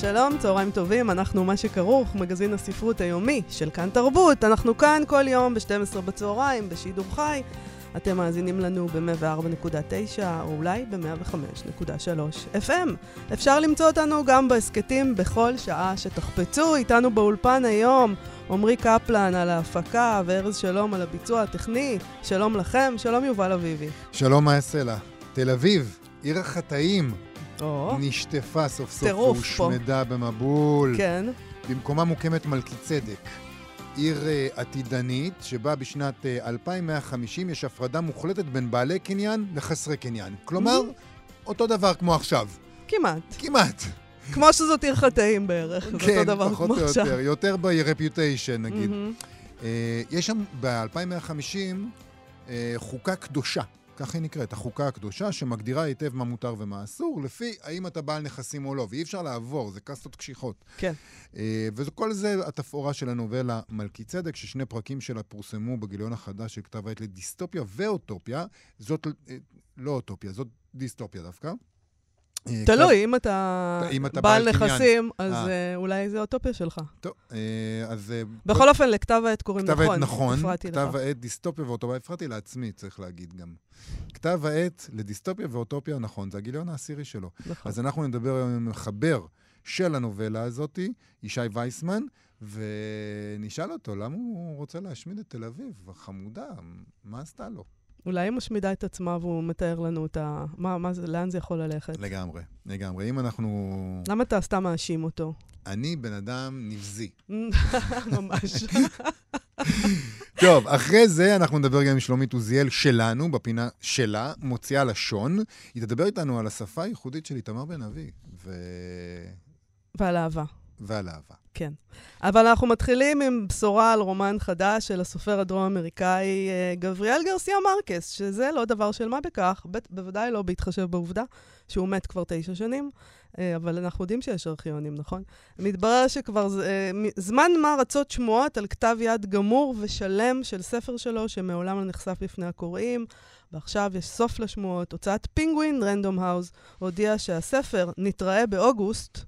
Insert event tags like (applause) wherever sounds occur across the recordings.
שלום, צהריים טובים, אנחנו מה שכרוך, מגזין הספרות היומי של כאן תרבות. אנחנו כאן כל יום ב-12 בצהריים, בשידור חי. אתם מאזינים לנו ב-104.9 או אולי ב-105.3 FM. אפשר למצוא אותנו גם בהסכתים בכל שעה שתחפצו. איתנו באולפן היום עמרי קפלן על ההפקה וארז שלום על הביצוע הטכני. שלום לכם, שלום יובל אביבי. שלום, מה יעשה לה? תל אביב, עיר החטאים, או, נשטפה סוף סוף. והושמדה במבול. כן. במקומה מוקמת מלכי צדק, עיר אה, עתידנית, שבה בשנת אה, 2150 יש הפרדה מוחלטת בין בעלי קניין לחסרי קניין. כלומר, אותו דבר כמו עכשיו. כמעט. כמעט. כמו שזאת עיר חטאים בערך, זה כן, אותו דבר פחות כמו או עכשיו. יותר. יותר ב-reputation, נגיד. מהמם. אה, יש שם ב-2150 אה, חוקה קדושה, כך היא נקראת, החוקה הקדושה, שמגדירה היטב מה מותר ומה אסור, לפי האם אתה בעל נכסים או לא, ואי אפשר לעבור, זה קסטות קשיחות. כן. אה, וכל זה התפאורה של הנובלה מלכי צדק, ששני פרקים שלה פורסמו בגיליון החדש של כתב העת לדיסטופיה ואוטופיה. זאת אה, לא אוטופיה, זאת דיסטופיה דווקא. אה, תלוי, אם אתה אם אתה בעל. נכסים, אז אה. אה, אולי זה אוטופיה שלך. טוב, אז... בכל אופן, לכתב העת קוראים כתב נכון. העת נכון, לך. כתב העת דיסטופיה ואוטופיה, הפרעתי לעצמי, צריך להגיד גם. כתב העת לדיסטופיה ואוטופיה נכון, זה הגיליון העשירי שלו. נכון. אז אנחנו נדבר היום עם המחבר של הנובלה הזאתי, ישי וייסמן, ונשאל אותו למה הוא רוצה להשמיד את תל אביב, החמודה, מה עשתה לו? אולי היא משמידה את עצמה והוא מתאר לנו את ה... מה, מה זה, לאן זה יכול ללכת? לגמרי, לגמרי. אם אנחנו... למה אתה סתם מאשים אותו? אני בן אדם נבזי. (laughs) ממש. טוב, אחרי זה אנחנו נדבר גם עם שלומית עוזיאל שלנו, בפינה שלה, מוציאה לשון. היא תדבר איתנו על השפה הייחודית של איתמר בן אבי, ו... ועל אהבה. ועל אהבה. כן. אבל אנחנו מתחילים עם בשורה על רומן חדש של הסופר הדרום-אמריקאי אה, גבריאל גרסיה מרקס, שזה לא דבר של מה בכך, ב- בוודאי לא בהתחשב בעובדה שהוא מת כבר תשע שנים, אה, אבל אנחנו יודעים שיש ארכיונים, נכון? מתברר שכבר אה, זמן מה רצות שמועות על כתב יד גמור ושלם של ספר שלו, שמעולם לא נחשף בפני הקוראים. ועכשיו יש סוף לשמועות. הוצאת פינגווין, רנדום האוז, הודיעה שהספר נתראה באוגוסט,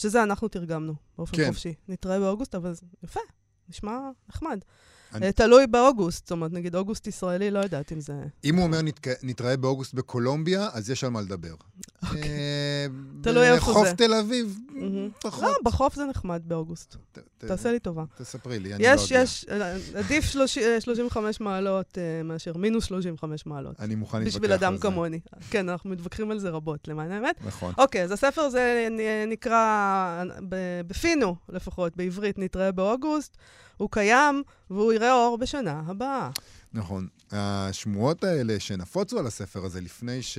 שזה אנחנו תרגמנו באופן כן. חופשי. נתראה באוגוסט, אבל יפה, נשמע נחמד. אני- אה, תלוי באוגוסט, זאת אומרת, נגיד אוגוסט ישראלי, לא יודעת אם זה... אם הוא אומר נתק... נתראה באוגוסט בקולומביה, אז יש על מה לדבר. אוקיי. אה, תלוי איפה בחוף זה. תל אביב. פחות. לא, בחוף זה נחמד באוגוסט. ת- ת- תעשה לי טובה. תספרי לי, אני לא יש, יודע. יש, אה, עדיף שלוש- אה, 35 מעלות אה, מאשר מינוס 35 מעלות. אני מוכן להתווכח על בשביל זה. אדם כמוני. כן, אנחנו מתווכחים על זה רבות, למען האמת. נכון. אוקיי, אז הספר הזה נקרא, בפינו לפחות, בעברית, נתראה באוגוסט. הוא קיים, והוא יראה אור בשנה הבאה. נכון. השמועות האלה שנפוצו על הספר הזה לפני, ש...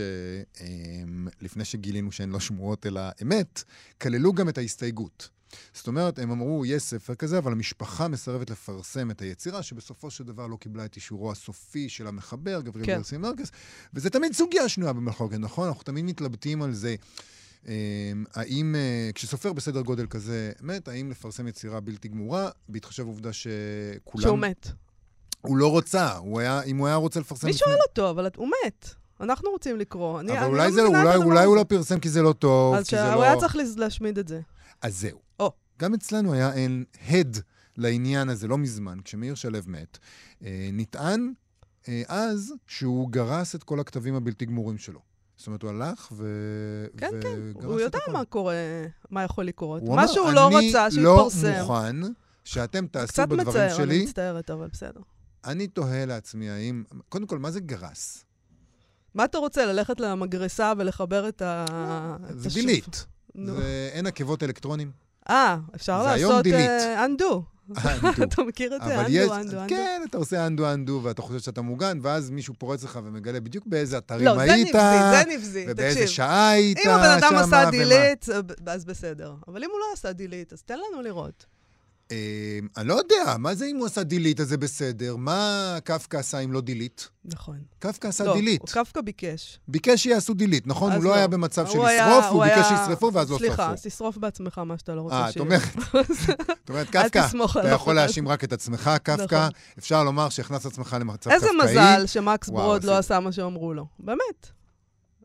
אמ, לפני שגילינו שהן לא שמועות אלא אמת, כללו גם את ההסתייגות. זאת אומרת, הם אמרו, יש ספר כזה, אבל המשפחה מסרבת לפרסם את היצירה, שבסופו של דבר לא קיבלה את אישורו הסופי של המחבר, גבריאל כן. גרסיה מרקס, וזה תמיד סוגיה שנויה במחלוקת, נכון? אנחנו תמיד מתלבטים על זה. אמ, האם, אה, כשסופר בסדר גודל כזה מת, האם לפרסם יצירה בלתי גמורה, בהתחשב בעובדה שכולם... שהוא מת. הוא לא רוצה, הוא היה, אם הוא היה רוצה לפרסם... מי שואל אותו? אבל הוא מת. אנחנו רוצים לקרוא. אני, אבל אני אולי, לא זה, אולי, אולי הוא. לא פרסם כי זה לא טוב, אז כי זה לא... היה צריך להשמיד את זה. אז זהו. או. גם אצלנו היה אין הד לעניין הזה לא מזמן, כשמאיר שלו מת. אה, נטען אה, אז שהוא גרס את כל הכתבים הבלתי גמורים שלו. זאת אומרת, הוא הלך ו... כן, וגרס כן, הוא יודע. מה קורה, מה יכול לקרות. מה שהוא לא רצה אני לא שיתפרסם. מוכן שאתם תעשו קצת בדברים מצער, אני שלי. מצטערת, אבל בסדר. אני תוהה לעצמי האם... קודם כל, מה זה גרס? מה אתה רוצה, ללכת למגרסה ולחבר את ה... זה דילית. אין עקבות אלקטרונים. אה, אפשר זה היום לעשות. אה, undo. אתה מכיר את זה? אנדו, יש, אנדו, אנדו? כן, אתה עושה אנדו אנדו, ואתה חושב שאתה מוגן, ואז מישהו פורץ לך ומגלה בדיוק באיזה אתרים לא, זה היית, נבזי, זה נבזי. ובאיזה שעה היית אם הבן אדם עשה. דילית, אז בסדר. אבל אם הוא לא עשה דילית, אז תן לנו לראות. אה, אני לא יודע, מה זה אם הוא עשה דילית, אז זה בסדר? מה קפקא עשה אם לא דילית? נכון. קפקא עשה לא, דילית. הוא קפקא ביקש. ביקש שיעשו דילית, נכון? הוא לא לא. היה במצב של הוא לשרוף, הוא ביקש היה- שישרפו ואז לא שרפו. סליחה, אז תשרוף בעצמך מה שאתה לא רוצה אה, את שיהיה. אומרת, את אומרת, (laughs) קפקא, אתה. יכול להאשים רק את עצמך, קפקא, נכון. אפשר לומר שהכנסת עצמך למצב איזה קפקאי. מזל שמקס ברוד לא. עשה מה שאמרו לו. באמת.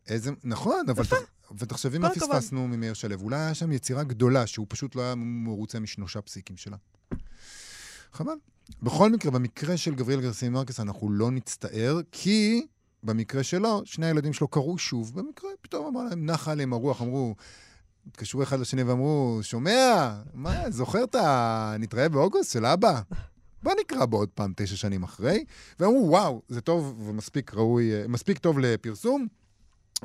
איזה, נכון, אבל ת- ותחשבי מה הכבוד. פספסנו ממאיר שלו. אולי היה שם יצירה גדולה, שהוא פשוט לא היה מרוצה משלושה פסיקים שלה. חבל. בכל מקרה, במקרה של גבריאל גרסיה מרקס אנחנו לא נצטער, כי במקרה שלו, שני הילדים שלו קראו שוב. במקרה, פתאום אמר להם, נחה עליהם הרוח, אמרו, התקשרו אחד לשני ואמרו, שומע, מה, זוכר את ה... נתראה באוגוסט של אבא? בוא נקרא בו עוד פעם, תשע שנים אחרי. ואמרו, וואו, זה טוב ומספיק ראוי, מספיק טוב לפרסום.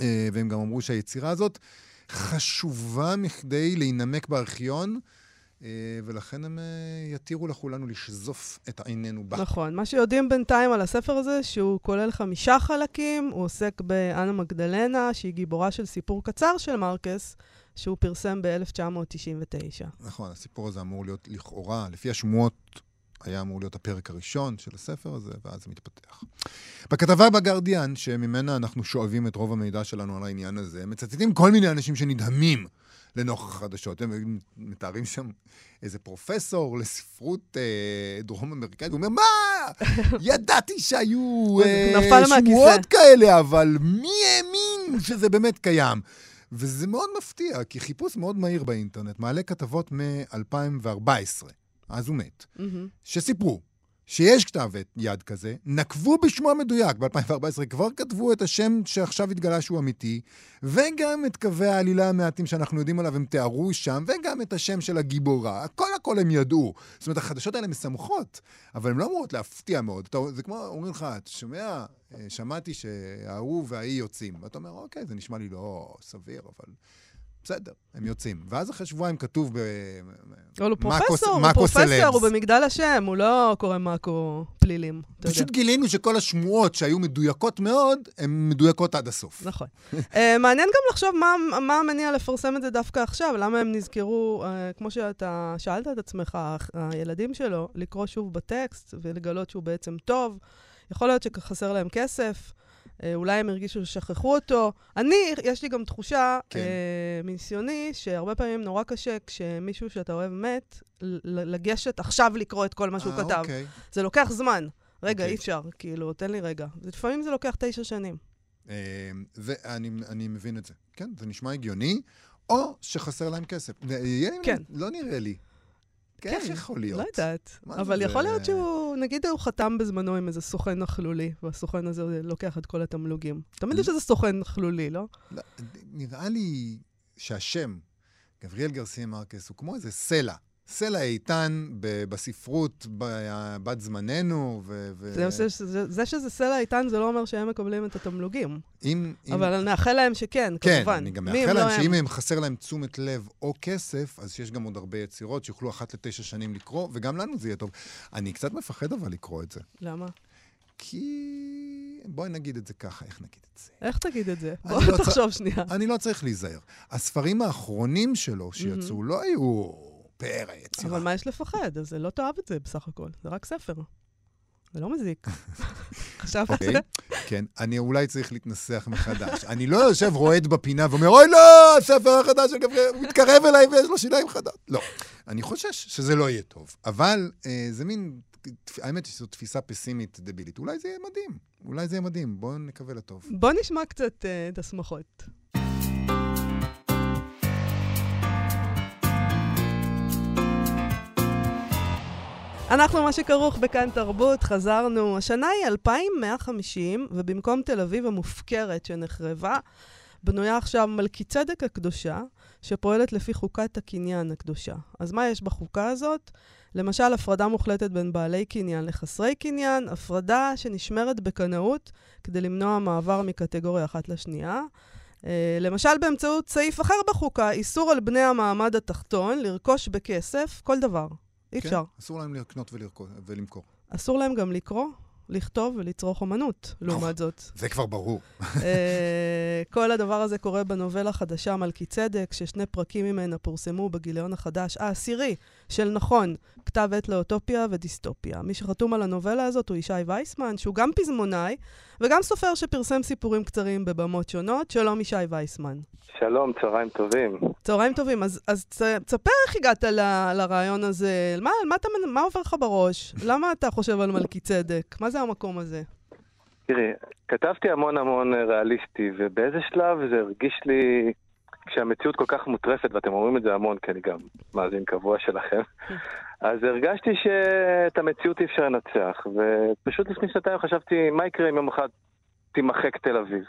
אה, והם גם אמרו שהיצירה הזאת חשובה מכדי להינמק בארכיון, אה, ולכן הם אה, יתירו לכולנו לשזוף את עינינו בה. נכון. מה שיודעים בינתיים על הספר הזה, שהוא כולל חמישה חלקים, הוא עוסק באנה מגדלנה, שהיא גיבורה של סיפור קצר של מרקס, שהוא פרסם ב-1999. נכון, הסיפור הזה אמור להיות לכאורה, לפי השמועות, היה אמור להיות הפרק הראשון של הספר הזה, ואז זה מתפתח. בכתבה בגרדיאן, שממנה אנחנו שואבים את רוב המידע שלנו על העניין הזה, מצטטים כל מיני אנשים שנדהמים לנוכח החדשות. הם מתארים שם איזה פרופסור לספרות אה, דרום אמריקאית, הוא אומר, מה? (laughs) ידעתי שהיו אה, נפל מהכיסא." שמועות כאלה, אבל מי האמין שזה באמת קיים? וזה מאוד מפתיע, כי חיפוש מאוד מהיר באינטרנט מעלה כתבות מ-2014, אז הוא מת, מהמם. שסיפרו שיש כתב יד כזה, נקבו בשמו המדויק, ב-2014 כבר כתבו את השם שעכשיו התגלה שהוא אמיתי, וגם את קווי העלילה המעטים שאנחנו יודעים עליו הם תיארו שם, וגם את השם של הגיבורה. הכל הכל הם ידעו. זאת אומרת, החדשות האלה משמחות, אבל הן לא אמורות להפתיע מאוד. אתה, זה כמו, אומרים לך, אתה שומע, אה, שמעתי שההוא וההיא יוצאים. ואתה אומר, אוקיי, זה נשמע לי לא סביר, אבל... בסדר, הם יוצאים. ואז אחרי שבועיים כתוב ב... אבל הוא פרופסור, הוא פרופסור. הוא במגדל השם, הוא לא קורא מאקו פלילים. פשוט גילינו שכל השמועות שהיו מדויקות מאוד, הן מדויקות עד הסוף. נכון. (laughs) אה, מעניין גם לחשוב מה, המניע לפרסם את זה דווקא עכשיו, למה הם נזכרו, uh, כמו שאתה שאלת את עצמך, הילדים שלו, לקרוא שוב בטקסט ולגלות שהוא בעצם טוב. יכול להיות שחסר להם כסף, אה, אולי הם הרגישו ששכחו אותו. אני, יש לי גם תחושה, כן. אה, מניסיוני, שהרבה פעמים נורא קשה כשמישהו שאתה אוהב מת, לגשת עכשיו לקרוא את כל מה שהוא אה, כתב. אוקיי. זה לוקח זמן. רגע, אוקיי. אי אפשר, כאילו, תן לי רגע. לפעמים זה לוקח תשע שנים. אה, ואני אני מבין את זה. כן, זה נשמע הגיוני, או שחסר להם כסף. אה, כן. לא נראה לי. כן, איך יכול להיות? לא יודעת. אבל זה? יכול להיות שהוא, נגיד הוא חתם בזמנו עם איזה סוכן נכלולי, והסוכן הזה לוקח את כל התמלוגים. תמיד יש איזה סוכן נכלולי, לא? לא, נראה לי שהשם, גבריאל גרסיה מרקס, הוא כמו איזה סלע. סלע איתן בספרות בת זמננו, ו... זה, זה, זה, זה שזה סלע איתן, זה לא אומר שהם מקבלים את התמלוגים. אם, אם... אבל נאחל להם שכן, כן, כמובן. אני גם מאחל אם להם לא שאם הם? חסר להם תשומת לב או כסף, אז שיש גם עוד הרבה יצירות שיוכלו אחת לתשע שנים לקרוא, וגם לנו זה יהיה טוב. אני קצת מפחד אבל לקרוא את זה. למה? כי... בואי נגיד את זה ככה, איך נגיד את זה? איך תגיד את זה? בוא לא תחשוב שנייה. אני לא צריך להיזהר. הספרים האחרונים שלו שיצאו לא היו פאר היצירה. אבל מה יש לפחד? אז לא תאהב את זה בסך הכל, זה רק ספר. זה לא מזיק. חשבת על זה? כן. אני אולי צריך להתנסח מחדש. אני לא יושב רועד בפינה ואומר, אוי לא, הספר החדש של גבריאל, הוא מתקרב אליי ויש לו שיניים חדש. לא. אני חושש שזה לא יהיה טוב. אבל אה, זה מין, האמת שזו תפיסה פסימית דבילית. אולי זה יהיה מדהים. אולי זה יהיה מדהים. בואו נקווה לטוב. בוא נשמע קצת אה, את השמחות. אנחנו, מה שכרוך בכאן תרבות, חזרנו. השנה היא 2150, ובמקום תל אביב המופקרת שנחרבה, בנויה עכשיו מלכי צדק הקדושה, שפועלת לפי חוקת הקניין הקדושה. אז מה יש בחוקה הזאת? למשל, הפרדה מוחלטת בין בעלי קניין לחסרי קניין, הפרדה שנשמרת בקנאות כדי למנוע מעבר מקטגוריה אחת לשנייה. Uh, למשל, באמצעות סעיף אחר בחוקה, איסור על בני המעמד התחתון לרכוש בכסף כל דבר. אי אפשר. אסור להם לקנות ולרכוש- ולמכור. אסור להם גם לקרוא, לכתוב ולצרוך אומנות, לעומת זאת. (laughs) זה כבר ברור. אה, כל הדבר הזה קורה בנובלה החדשה מלכי צדק, ששני פרקים ממנה פורסמו בגיליון החדש, העשירי, של נכון, כתב עת לאוטופיה ודיסטופיה. מי שחתום על הנובלה הזאת הוא ישי וייסמן, שהוא גם פזמונאי וגם סופר שפרסם סיפורים קצרים בבמות שונות. שלום ישי וייסמן. שלום, צהריים טובים. צהריים טובים, אז, אז תספר איך הגעת ל, לרעיון הזה, מה, מה, אתה, מה עובר לך בראש? למה אתה חושב על מלכי צדק? מה זה המקום הזה? תראי, כתבתי המון המון אה, ריאליסטי, ובאיזה שלב זה הרגיש לי, כשהמציאות כל כך מוטרפת, ואתם אומרים את זה המון, כי אני גם מאזין קבוע שלכם, (laughs) אז הרגשתי שאת המציאות אי אפשר לנצח, ופשוט לפני שנתיים חשבתי, מה יקרה אם יום אחד תימחק תל אביב?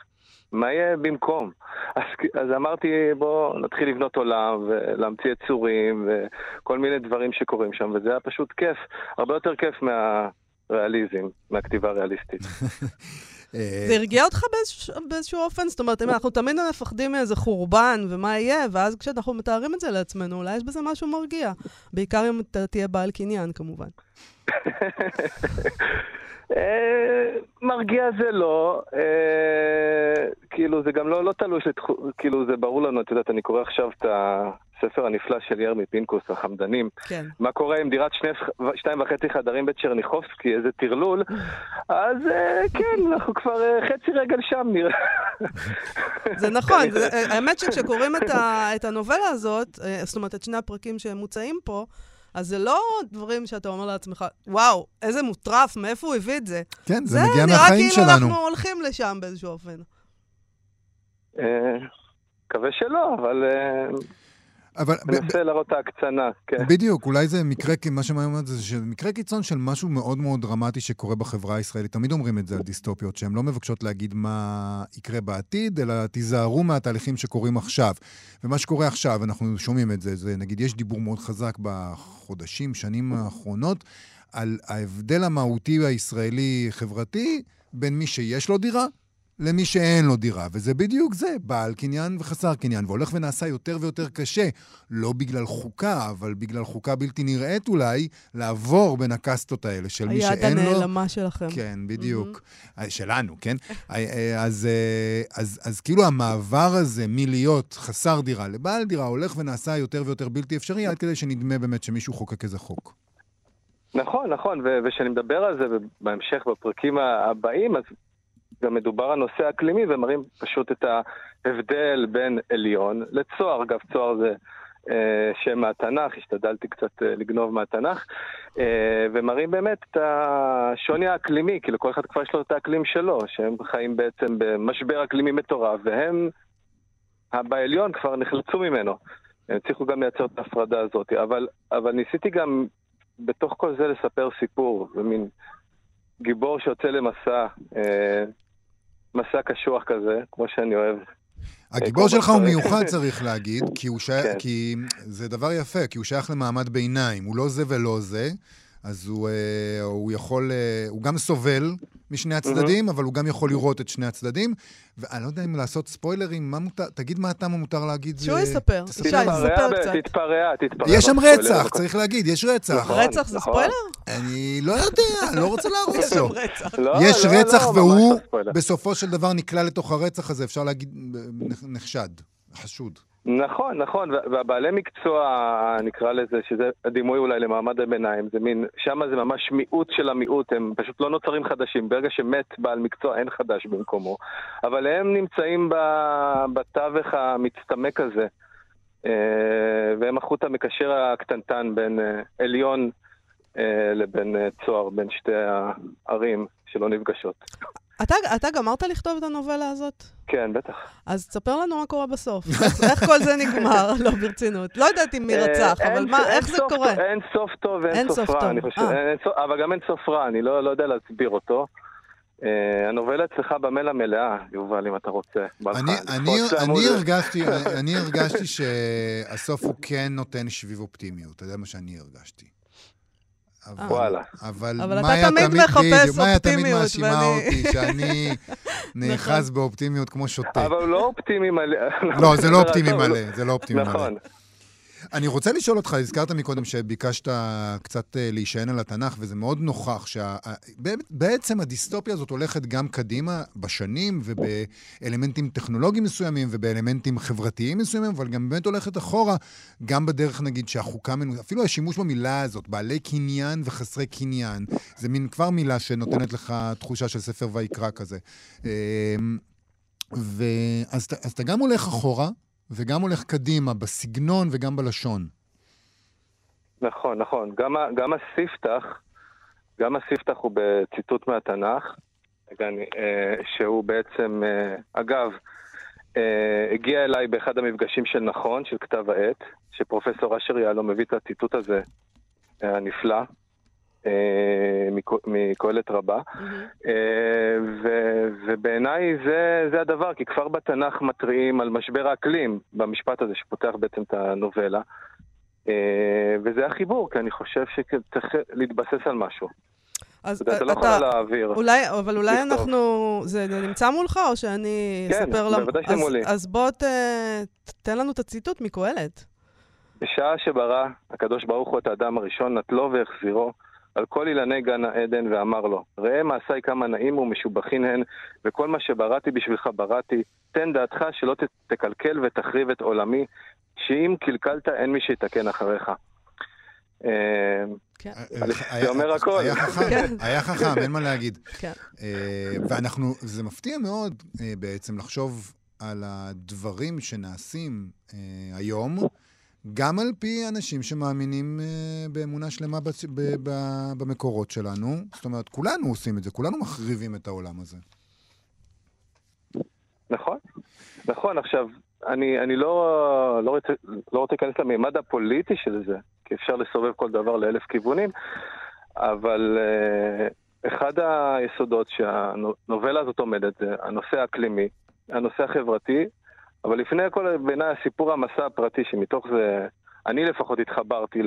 מה יהיה במקום? (laughs) אז, אז אמרתי, בואו נתחיל לבנות עולם ולהמציא יצורים וכל מיני דברים שקורים שם, וזה היה פשוט כיף, הרבה יותר כיף מהריאליזם, מהכתיבה הריאליסטית. (laughs) אה, זה הרגיע אותך באיזשהו, באיזשהו אופן? זאת אומרת, אם אנחנו תמיד מפחדים מאיזה חורבן ומה יהיה, ואז כשאנחנו מתארים את זה לעצמנו, אולי יש בזה משהו מרגיע. בעיקר אם אתה תהיה בעל קניין, כמובן. אה, מרגיע זה לא, אה, כאילו זה גם לא, לא תלוי, כאילו זה ברור לנו, את יודעת, אני קורא עכשיו את הספר הנפלא של ירמי פינקוס, החמדנים, כן. מה קורה עם דירת שני, שתיים וחצי חדרים בצ'רניחובסקי, איזה טרלול, אז אה, כן, (laughs) אנחנו כבר אה, חצי רגל שם נראה. זה נכון, (laughs) זה, אה, האמת שכשקוראים את, ה, את הנובלה הזאת, זאת אומרת, את שני הפרקים שמוצעים פה, אז זה לא דברים שאתה אומר לעצמך, וואו, איזה מוטרף, מאיפה הוא הביא את זה? כן, זה זה מגיע נראה מהחיים כאילו שלנו. אנחנו הולכים לשם באיזשהו אופן. מקווה שלא, אבל אבל ב- ב- מנסה להראות את ההקצנה, כן. בדיוק, אולי זה מקרה, מה שמאיים אומרת זה שמקרה קיצון של משהו מאוד מאוד דרמטי שקורה בחברה הישראלית. תמיד אומרים את זה על דיסטופיות, שהן לא מבקשות להגיד מה יקרה בעתיד, אלא תיזהרו מהתהליכים שקורים עכשיו. ומה שקורה עכשיו, אנחנו שומעים את זה, זה נגיד, יש דיבור מאוד חזק בחודשים, שנים האחרונות, על ההבדל המהותי הישראלי-חברתי בין מי שיש לו דירה למי שאין לו דירה, וזה בדיוק זה, בעל קניין וחסר קניין, והולך ונעשה יותר ויותר קשה, לא בגלל חוקה, אבל בגלל חוקה בלתי נראית אולי, לעבור בין הקסטות האלה של מי היד שאין לו... הנעלמה שלכם. כן, בדיוק. אה, שלנו, כן? אה, אה, אז, אה, אז, אז כאילו המעבר הזה מלהיות חסר דירה לבעל דירה הולך ונעשה יותר ויותר בלתי אפשרי, עד כדי שנדמה באמת שמישהו חוקק איזה חוק. נכון, נכון, ו- וכשאני מדבר על זה בהמשך בפרקים הבאים, אז גם מדובר על נושא אקלימי ומראים פשוט את ההבדל בין עליון לצוהר. אגב, צוהר זה אה, שם מהתנ"ך, השתדלתי קצת אה, לגנוב מהתנ"ך, אה, ומראים באמת את השוני האקלימי, כאילו כל אחד כבר יש לו את האקלים שלו, שהם חיים בעצם במשבר אקלימי מטורף, והם בעליון כבר נחלצו ממנו. הם הצליחו גם לייצר את ההפרדה הזאת, אבל, אבל ניסיתי גם בתוך כל זה לספר סיפור, ומין גיבור שיוצא למסע, אה, מסע קשוח כזה, כמו שאני אוהב. הגיבור כמו שלך הוא. מיוחד, צריך להגיד, כי הוא שייך, כן. כי זה דבר יפה, כי הוא שייך למעמד ביניים. הוא לא זה ולא זה, אז הוא, אה, הוא יכול, אה, הוא גם סובל משני הצדדים, אבל הוא גם יכול לראות את שני הצדדים. ואני לא יודע אם לעשות ספוילרים, מה מותר, תגיד מה אתה מותר להגיד. שהוא יספר. תספר. ישי, תתפרע, ספר ב- קצת. תתפרע, תתפרע. יש שם רצח. צריך להגיד, יש רצח. נכון. רצח זה נכון. ספוילר? אני לא יודע, לא רוצה להרוס לו. לא, יש לא, רצח לא, והוא לא ספוילר. בסופו של דבר נקלע לתוך הרצח הזה, אפשר להגיד, נחשד, חשוד. נכון, נכון, וה- והבעלי מקצוע, נקרא לזה, שזה הדימוי אולי למעמד הביניים, זה מין, שם זה ממש מיעוט של המיעוט, הם פשוט לא נוצרים חדשים. ברגע שמת בעל מקצוע, אין חדש במקומו. אבל הם נמצאים בתווך המצטמק הזה, אה, והם החוט המקשר הקטנטן בין אה, עליון אה, לבין צוהר, בין שתי הערים שלא נפגשות. אתה, אתה גמרת לכתוב את הנובלה הזאת? כן, בטח. אז תספר לנו מה קורה בסוף. איך, כל זה נגמר? (laughs) לא, ברצינות. לא יודעת אם מי אה, רצח, אבל אין- מה, איך זה קורה? אין סוף טוב ואין אין סוף רע. אני חושב. אה. אבל גם אין סוף רע, אני לא לא יודע להסביר אותו. אה, הנובלה אצלך במייל המלאה, יובל, אם אתה רוצה. (laughs) אני הרגשתי שהסוף הוא כן נותן שביב אופטימיות, זה מה שאני הרגשתי. אבל, וואלה. אבל, אבל אתה מאיה תמיד מחפש בדיוק, מאיה תמיד אופטימיות, מאשימה ואני- אותי שאני (laughs) נאחז באופטימיות כמו שוטה. אבל הוא לא אופטימי מלא. לא, זה לא בסדר, (laughs) אופטימי טוב, מלא, זה לא אופטימי מלא. נכון. אני רוצה לשאול אותך, הזכרת מקודם שביקשת קצת אה, להישען על התנ"ך, וזה מאוד נוכח שבעצם הדיסטופיה הזאת הולכת גם קדימה בשנים ובאלמנטים טכנולוגיים מסוימים ובאלמנטים חברתיים מסוימים, אבל גם באמת הולכת אחורה, גם בדרך, נגיד, שהחוקה, אפילו השימוש במילה הזאת, בעלי קניין וחסרי קניין, זה מין כבר מילה שנותנת לך תחושה של ספר ויקרא כזה. אמ, ואז אז אתה גם הולך אחורה, וגם הולך קדימה, בסגנון וגם בלשון. נכון, נכון. גם, גם הספתח, גם הספתח הוא בציטוט מהתנ"ך, אה, שהוא בעצם, אה, אגב, אה, הגיע אליי באחד המפגשים של נכון, של כתב העת, שפרופסור אשר יהלום מביא את הציטוט הזה הנפלא. מקהלת רבה. Mm-hmm. ובעיניי זה, זה הדבר, כי כבר בתנ"ך מתריעים על משבר האקלים, במשפט הזה שפותח בעצם את הנובלה. וזה החיבור, כי אני חושב שצריך להתבסס על משהו. אז אתה לא יכול להעביר. אולי, אבל אולי אנחנו... זה נמצא מולך, או שאני כן, אספר... כן, בוודאי שזה מולי. אז בוא תן לנו את הציטוט מקהלת. בשעה שברא הקדוש ברוך הוא את האדם הראשון, נטלו והחזירו, על כל אילני גן העדן ואמר לו, ראה מעשיי כמה נעים ומשובחין הן, וכל מה שבראתי בשבילך בראתי, תן דעתך שלא תקלקל ותחריב את עולמי, שאם קלקלת אין מי שיתקן אחריך. כן. אה, אה, זה אומר הכל. היה חכם, כן. היה חכם, אין מה להגיד. כן. אה, ואנחנו, זה מפתיע מאוד בעצם לחשוב על הדברים שנעשים היום, גם על פי אנשים שמאמינים uh, באמונה שלמה בצ... ב... ב... במקורות שלנו. זאת אומרת, כולנו עושים את זה, כולנו מחריבים את העולם הזה. נכון, נכון. עכשיו, אני, אני לא, לא, רוצה, לא רוצה להיכנס למימד הפוליטי של זה, כי אפשר לסובב כל דבר לאלף כיוונים, אבל uh, אחד היסודות שהנובלה הזאת עומדת זה הנושא האקלימי, הנושא החברתי אבל לפני הכל, בעיניי הסיפור המסע הפרטי, שמתוך זה, אני לפחות התחברתי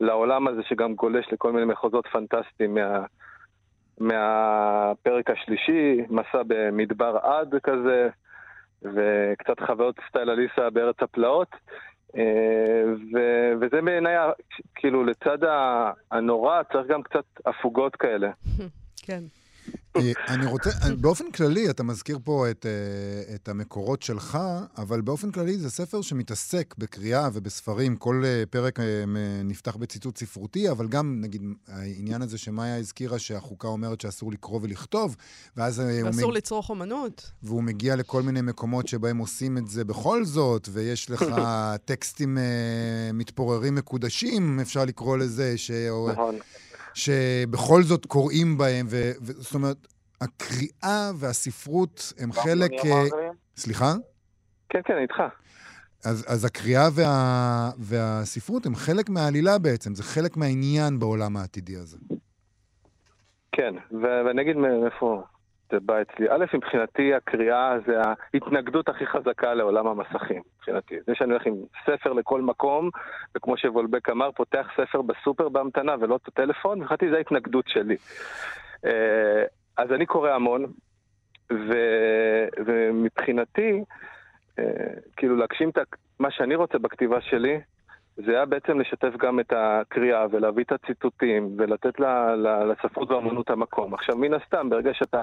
לעולם הזה שגם גולש לכל מיני מחוזות פנטסטיים מה, מהפרק השלישי, מסע במדבר עד כזה, וקצת חוויות סטייל אליסה בארץ הפלאות. אה, ו- וזה בעיניי, כאילו, לצד הנורא צריך גם קצת הפוגות כאלה. כן. אה, אני רוצה, אה, באופן כללי, אתה מזכיר פה את, אה, את המקורות שלך, אבל באופן כללי זה ספר שמתעסק בקריאה ובספרים. כל פרק נפתח בציטוט ספרותי, אבל גם, נגיד, העניין הזה שמאיה הזכירה שהחוקה אומרת שאסור לקרוא ולכתוב, ואז... ואסור מג... לצרוך אומנות. והוא מגיע לכל מיני מקומות שבהם עושים את זה בכל זאת, ויש לך (laughs) טקסטים מתפוררים מקודשים, אפשר לקרוא לזה, ש... נכון. שבכל זאת קוראים בהם, ו... ו... זאת אומרת, הקריאה והספרות הם חלק... אה, סליחה? כן, כן, איתך. אז, אז הקריאה וה, והספרות הם חלק מהעלילה בעצם, זה חלק מהעניין בעולם העתידי הזה. כן, ואני אגיד מאיפה זה בא אצלי. א', מבחינתי הקריאה זה ההתנגדות הכי חזקה לעולם המסכים, מבחינתי. זה שאני הולך עם ספר לכל מקום, וכמו שוולבק אמר, פותח ספר בסופר בהמתנה ולא את הטלפון, מבחינתי זו ההתנגדות שלי. אה, אז אני קורא המון, ו, ומבחינתי, אה, כאילו להגשים את מה שאני רוצה בכתיבה שלי, זה היה בעצם לשתף גם את הקריאה ולהביא את הציטוטים ולתת לה, לה, לספרות והאמנות המקום. עכשיו, מן הסתם, ברגע שאתה,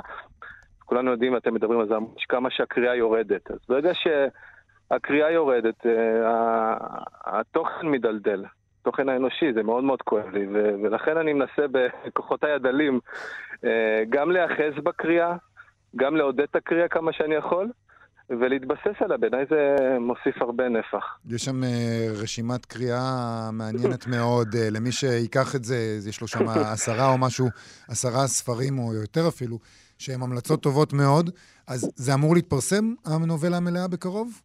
כולנו יודעים, אתם מדברים על זה, כמה שהקריאה יורדת. אז ברגע שהקריאה יורדת, אה, התוכן מדלדל. התוכן האנושי, זה מאוד מאוד כואב לי, ו- ולכן אני מנסה בכוחותיי הדלים אה, גם להיאחז בקריאה, גם לעודד את הקריאה כמה שאני יכול, ולהתבסס עליה, בעיניי זה מוסיף הרבה נפח. יש שם אה, רשימת קריאה מעניינת מאוד. אה, למי ייקח את זה, יש לו שם (laughs) עשרה או משהו, עשרה ספרים או יותר אפילו, שהם המלצות טובות מאוד. אז זה אמור להתפרסם, הנובלה המלאה בקרוב?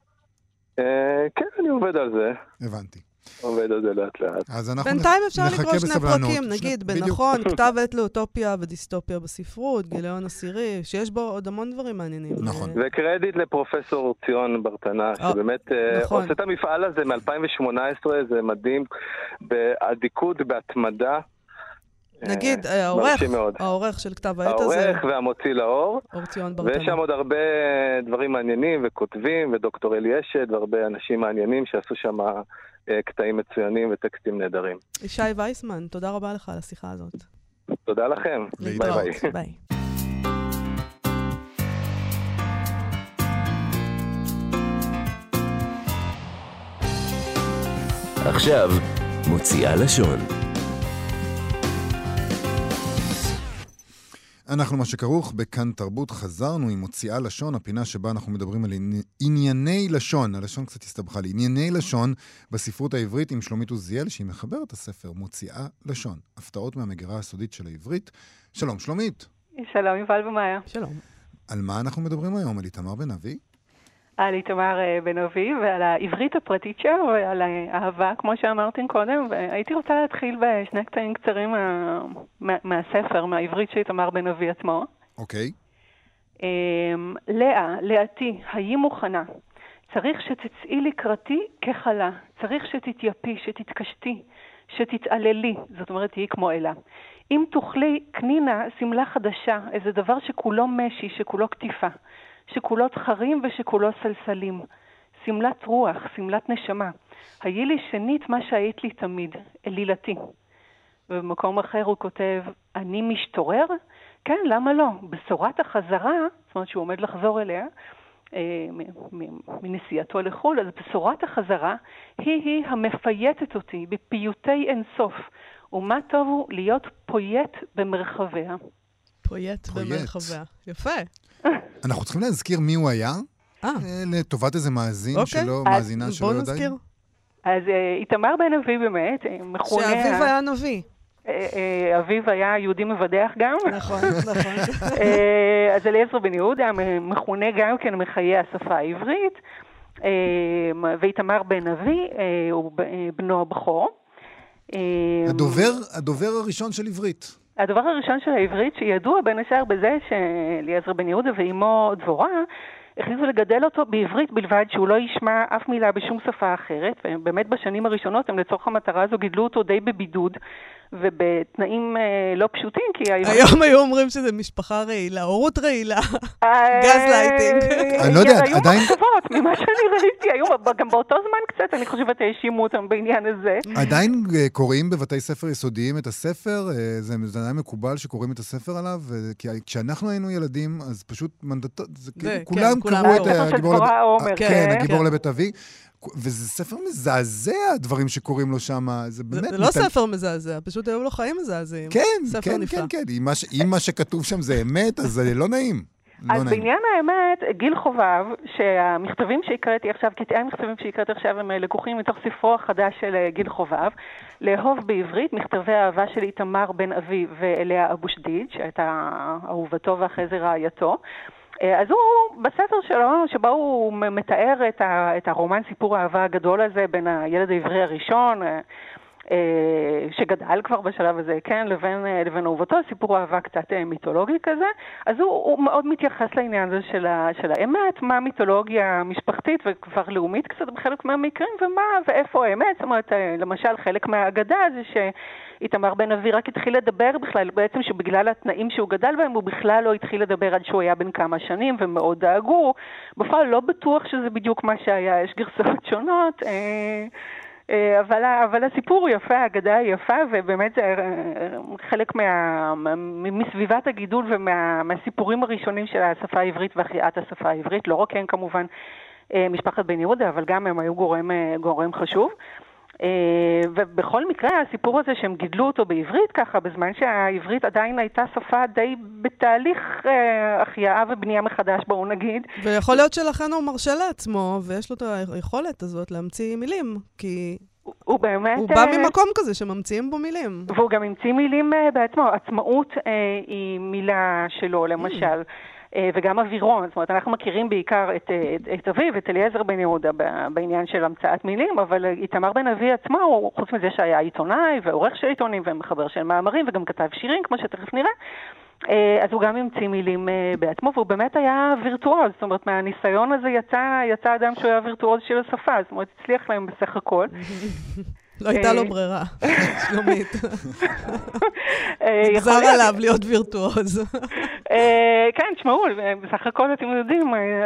כן, אני עובד על זה. הבנתי. עובד על זה לאט לאט. אז אנחנו בינתיים אפשר לקרוא שני פרקים, נגיד, בנכון, (laughs) כתב עת לאוטופיה ודיסטופיה בספרות, גיליון עשירי, שיש בו עוד המון דברים מעניינים. נכון. וקרדיט לפרופסור ציון ברטנה, אה, שבאמת אה, נכון. עושה את המפעל הזה מ-2018, זה מדהים, באדיקות, בהתמדה. נגיד, אה, העורך. העורך של כתב העת הזה, העורך והמוציא לאור, אור ציון ויש שם. עוד הרבה דברים מעניינים וכותבים, ודוקטור אלי אשד, והרבה אנשים מעניינים שעשו שם אה, קטעים מצוינים וטקסטים נהדרים. ישי וייסמן, תודה רבה לך על השיחה הזאת. תודה לכם. ביי ביי. ביי. עכשיו, מוציאה לשון. אנחנו מה שכרוך בכאן תרבות, חזרנו עם מוציאה לשון, הפינה שבה אנחנו מדברים על עני- ענייני לשון, הלשון קצת הסתבכה לי, ענייני לשון בספרות העברית עם שלומית עוזיאל, שהיא מחברת הספר מוציאה לשון, הפתעות מהמגירה הסודית של העברית. שלום, שלומית. שלום, יובל ומאיה. שלום. על מה אנחנו מדברים היום? על איתמר בן אבי? על איתמר אה, בן אבי ועל העברית הפרטית שלו ועל האהבה, כמו שאמרתם קודם, והייתי רוצה להתחיל בשני קטעים קצרים מה, מה, מהספר, מהעברית של איתמר בן אבי עצמו. אוקיי. אמ, לאה, לאתי, היי מוכנה. צריך שתצאי לקראתי ככלה. צריך שתתייפי, שתתקשתי, שתתעללי. זאת אומרת, תהיי כמו אלה. אם תוכלי, קנינה, שמלה חדשה, איזה דבר שכולו משי, שכולו קטיפה, שכולו תחרים ושכולו סלסלים. שמלת רוח, שמלת נשמה. היי לי שנית מה שהיית לי תמיד, אלילתי. ובמקום אחר הוא כותב, אני משתורר? כן, למה לא? בשורת החזרה, זאת אומרת שהוא עומד לחזור אליה, אה, מנסיעתו לחו"ל, אז בשורת החזרה היא-היא המפייטת אותי בפיוטי אינסוף, ומה טוב הוא להיות פויט במרחביה. פרויקט פרויקט. במרחביה. יפה. אנחנו צריכים להזכיר מי הוא היה, אה, אה, לטובת איזה מאזין אוקיי. שלא, אז מאזינה שלא בוא יודעת. נזכיר. אז אה, איתמר בן אבי באמת, מכונה... שאביו היה נביא. אביו היה יהודי מבדח גם. נכון, נכון. (laughs) אז אליעזר בן יהודה מכונה גם כן מחיי השפה העברית, ואיתמר בן אבי הוא בנו הבכור. הדובר, הדובר הראשון של עברית. הדבר הראשון של העברית, שידוע בין השאר בזה שאליעזר בן יהודה ואימו דבורה החליטו לגדל אותו בעברית בלבד, שהוא לא ישמע אף מילה בשום שפה אחרת, ובאמת בשנים הראשונות הם לצורך המטרה הזו גידלו אותו די בבידוד ובתנאים אה, לא פשוטים, כי העברית... היום היו אומרים שזה משפחה רעילה, הורות רעילה. אה, גזלייטינג. אני לא יודע, היו עדיין- מחשבות, ממה שאני ראיתי, היו, גם באותו זמן קצת, אני חושבת, האשימו אותם בעניין הזה. עדיין אה, קוראים בבתי ספר יסודיים את הספר? אה, זה עדיין מקובל שקוראים את הספר עליו? אה, כי כשאנחנו היינו ילדים, אז פשוט מנדטות, כאילו, כן, כולם קראו את. אה, הבכור דבורה לב- עומר, אה, כן, כן, כן. הבכור לבית אבי. וזה ספר מזעזע, הדברים שקוראים לו שם. זה באמת... זה לא ספר מזעזע, פשוט היו לו חיים מזעזעים. כן, כן, נפלא. כן, כן. אם מה ש- אם מה שכתוב שם זה אמת, אז זה לא נעים. לא אז נעים. בעניין האמת, גיל חובב, שהמכתבים שהקראתי עכשיו, קטעי המכתבים שהקראתי עכשיו הם אה, לקוחים מתוך ספרו החדש של אה, גיל חובב, לאהוב בעברית, מכתבי האהבה של איתמר בן אבי ואליה אבו שדיד, שהייתה אהובתו ואחרי זה רעייתו. אה, אז הוא, בספר שלו, שבו הוא מתאר את, ה, את הרומן סיפור האהבה הגדול הזה בין הילד העברי הראשון, אה, שגדל כבר בשלב הזה, כן, לבין, אה, לבין אהובתו, סיפור אהבה קצת אה, מיתולוגי כזה. אז הוא, הוא מאוד מתייחס לעניין הזה של, ה, של האמת, מה המיתולוגיה המשפחתית וכבר לאומית קצת בחלק מהמקרים, ומה ואיפה האמת. זאת אומרת, אה, למשל, חלק מהאגדה זה שאיתמר בן אבי רק התחיל לדבר בכלל, בעצם שבגלל התנאים שהוא גדל בהם, הוא בכלל לא התחיל לדבר עד שהוא היה בן כמה שנים, ומאוד דאגו. בפועל לא בטוח שזה בדיוק מה שהיה, יש גרסאות שונות. אה, אבל, אבל הסיפור הוא יפה, האגדה היא יפה, ובאמת זה אה, חלק מה, מסביבת הגידול ומהסיפורים הראשונים של השפה העברית והחייאת השפה העברית. לא רק הם כמובן אה, משפחת בן יהודה, אבל גם הם היו גורם, גורם חשוב. אה, ובכל מקרה, הסיפור הזה שהם גידלו אותו בעברית ככה, בזמן שהעברית עדיין הייתה שפה די בתהליך אה, החייאה ובנייה מחדש, בואו נגיד, ויכול להיות שלכן הוא מרשה לעצמו, ויש לו את היכולת הזאת להמציא מילים, כי הוא- הוא באמת... הוא בא אה, ממקום כזה שממציאים בו מילים. והוא גם המציא מילים בעצמו. עצמאות אה, היא מילה שלו, למשל. אה, וגם אווירון, זאת אומרת, אנחנו מכירים בעיקר את, אה, את, את אביו, את אליעזר בן יהודה, בעניין של המצאת מילים, אבל אה, איתמר בן אבי עצמו, הוא, חוץ מזה שהיה עיתונאי ועורך של עיתונים ומחבר של מאמרים וגם כתב שירים, כמו שתכף נראה, אה, אז הוא גם המציא מילים אה, בעצמו, והוא באמת היה וירטואוז, זאת אומרת, מהניסיון הזה יצא, יצא אדם שהוא היה וירטואוז של השפה, זאת אומרת, הצליח להם בסך הכל. (laughs) לא הייתה לו אה, ברירה, (laughs) שלומית. אה, נגזר להיות. עליו להיות וירטואוז. אה, כן, תשמעו, בסך הכל אתם יודעים, אה,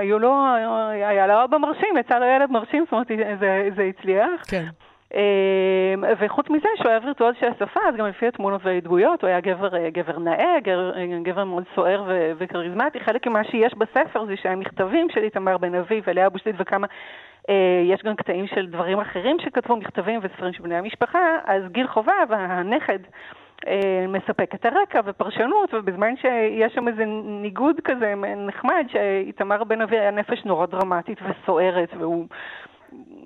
היה לו אבא מרשים, יצא לו ילד מרשים, זאת אומרת, זה הצליח. כן. אה, וחוץ מזה שהוא היה וירטואוז של השפה, אז גם לפי התמונות והעדויות, הוא היה גבר, אה, גבר נאה, גבר, אה, גבר מאוד סוער ו- וכריזמטי. חלק ממה שיש בספר זה שהמכתבים של איתמר בן אבי ולאה אבושתית וכמה, אה, יש גם קטעים של דברים אחרים שכתבו, מכתבים וספרים של בני המשפחה, אז גיל חובב, הנכד, אה, מספק את הרקע ופרשנות, ובזמן שיש שם איזה ניגוד כזה נחמד, שאיתמר בן אבי היה נפש נורא דרמטית וסוערת, והוא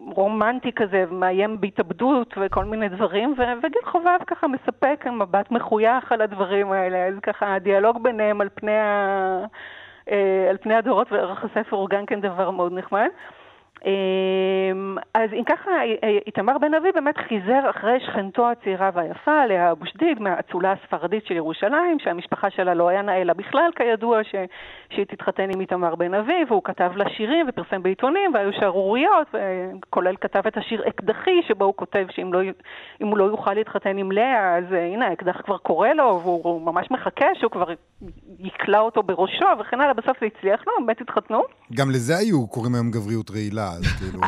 רומנטי כזה, ומאיים בהתאבדות וכל מיני דברים, ו- וגיל חובב ככה מספק מבט מחוייך על הדברים האלה, אז ככה הדיאלוג ביניהם על פני, ה... אה, על פני הדורות וערך הספר הוא גם כן דבר מאוד נחמד. אמ, אז אם ככה, אה, איתמר בן אבי באמת חיזר אחרי שכנתו הצעירה והיפה, לאה אבושדיד, מהאצולה הספרדית של ירושלים, שהמשפחה שלה לא היה נאה לה בכלל, כידוע, ש... שהיא תתחתן עם איתמר בן אבי, והוא כתב לה שירים ופרסם בעיתונים, והיו שערוריות, כולל כתב את השיר אקדחי, שבו הוא כותב שאם לא, הוא לא יוכל להתחתן עם לאה, אז אה, הנה, האקדח כבר קורא לו, והוא ממש מחכה שהוא כבר יקלע אותו בראשו, וכן הלאה, בסוף זה הצליח לו, הם באמת התחתנו. גם לזה היו קוראים היום גבריות רעילה, אז כאילו...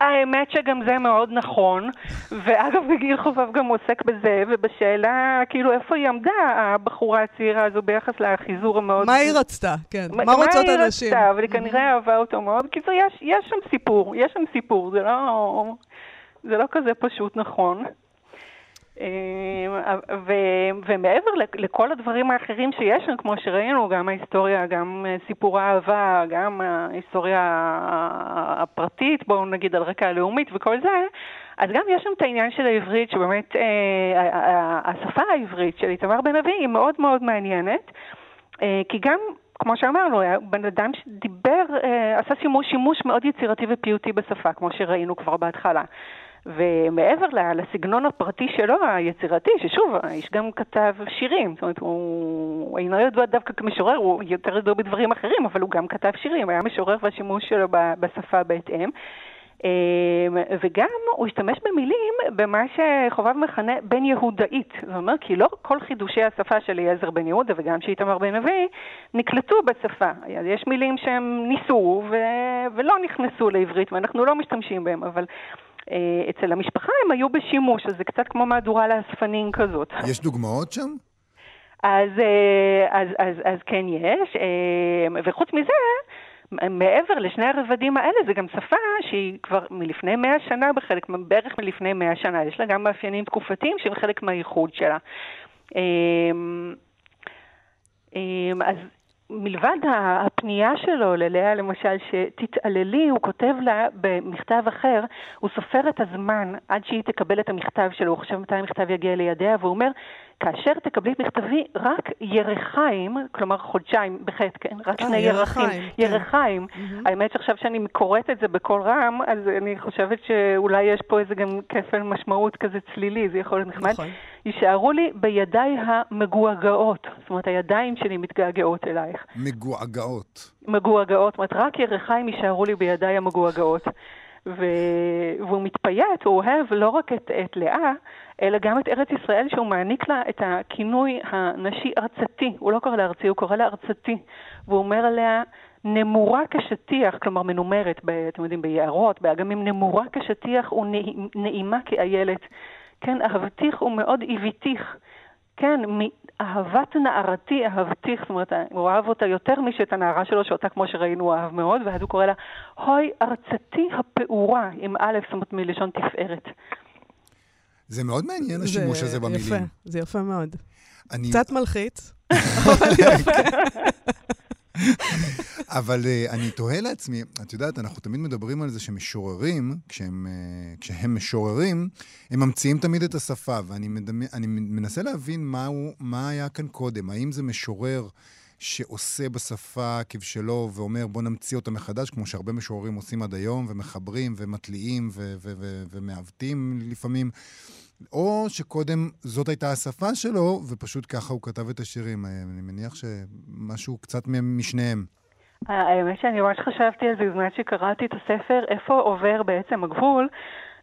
האמת שגם זה מאוד נכון, ואגב, גיל חובב גם עוסק בזה, ובשאלה, כאילו, איפה היא עמדה, הבחורה הצעירה הזו, ביחס לחיזור המאוד... מה היא רצתה? כן. מה מה רוצות היא הנשים? רצתה, אבל היא כנראה אהבה אותו מאוד. קיצור, יש, יש שם סיפור, יש שם סיפור, זה לא, זה לא כזה פשוט נכון. אה, ו- ומעבר לכ- לכל הדברים האחרים שיש שם, כמו שראינו, גם ההיסטוריה, גם אה, סיפור האהבה, גם ההיסטוריה הפרטית, בואו נגיד על רקע הלאומית וכל זה, אז גם יש שם את העניין של העברית, שבאמת אה, השפה העברית של איתמר בן אבי היא מאוד מאוד מעניינת, אה, כי גם כמו שאמרנו, היה בן אדם שדיבר, אה, עשה שימוש, שימוש מאוד יצירתי ופיוטי בשפה, כמו שראינו כבר בהתחלה. ומעבר לסגנון הפרטי שלו, היצירתי, ששוב, האיש גם כתב שירים, זאת אומרת, הוא אינו ידוע דווקא כמשורר, הוא יותר ידוע בדברים אחרים, אבל הוא גם כתב שירים, היה משורר והשימוש שלו בשפה בהתאם. אמ, וגם הוא השתמש במילים במה שחובב מכנה בן יהודאית. זאת אומרת, כי לא כל חידושי השפה של אליעזר בן יהודה וגם של איתמר בן אבי נקלטו בשפה. יש מילים שהם ניסו ו- ולא נכנסו לעברית ואנחנו לא משתמשים בהם, אבל אצל המשפחה הם היו בשימוש, אז זה קצת כמו מהדורה לאספנים כזאת. יש דוגמאות שם? אז, אה, אז, אז, אז כן יש, אה, וחוץ מזה, מעבר לשני הרבדים האלה, זה גם שפה שהיא כבר מלפני מאה שנה בחלק, בערך מלפני מאה שנה, יש לה גם מאפיינים תקופתיים שהם חלק מהייחוד שלה. אה, אה, אז מלבד הפנייה שלו ללאה, למשל, שתתעללי, הוא כותב לה במכתב אחר, הוא סופר את הזמן עד שהיא תקבל את המכתב שלו, הוא חושב מתי המכתב יגיע לידיה, והוא אומר, כאשר תקבלי את מכתבי, רק ירחיים, כלומר חודשיים, בחטא, כן? רק אה, שני ירחים. ירחיים, כן. ירחיים. האמת שעכשיו שאני קוראת את זה בקול רם, אז אני חושבת שאולי יש פה איזה גם כפל משמעות כזה צלילי, זה יכול להיות נחמד. נכון. יישארו לי בידיי המגועגעות. זאת אומרת, הידיים שלי מתגעגעות אלייך. מגועגעות. מגועגעות, זאת אומרת, רק ירחיים יישארו לי בידיי המגועגעות. ו... והוא מתפייט, הוא אוהב לא רק את, את לאה, אלא גם את ארץ ישראל, שהוא מעניק לה את הכינוי הנשי ארצתי. הוא לא קורא לה ארצי, הוא קורא לה ארצתי. והוא אומר עליה, נמורה כשטיח, כלומר מנומרת, ב, אתם יודעים, ביערות, באגמים, נמורה כשטיח ונעימה כאיילת. כן, אהבתיך ומאוד עיוויתיך. כן, מאהבת נערתי אהבתיך, זאת אומרת, הוא אהב אותה יותר משאת הנערה שלו, שאותה כמו שראינו הוא אהב מאוד, ואז הוא קורא לה, הוי ארצתי הפעורה, עם א', זאת אומרת מלשון תפארת. זה מאוד מעניין השימוש זה הזה במילים. יפה, זה יפה מאוד. אני- קצת מלחיץ, (laughs) אבל יפה. (laughs) אבל uh, אני תוהה לעצמי, את יודעת, אנחנו תמיד מדברים על זה שמשוררים, כשהם, uh, כשהם משוררים, הם ממציאים תמיד את השפה, ואני מדמי, מנסה להבין מהו, מה היה כאן קודם. האם זה משורר שעושה בשפה כבשלו ואומר בוא נמציא אותה מחדש, כמו שהרבה משוררים עושים עד היום, ומחברים ומטליעים ו- ו- ו- ומעוותים לפעמים, או שקודם זאת הייתה השפה שלו, ופשוט ככה הוא כתב את השירים. אני מניח שמשהו קצת משניהם. האמת שאני ממש חשבתי על זה בזמן שקראתי את הספר, איפה עובר בעצם הגבול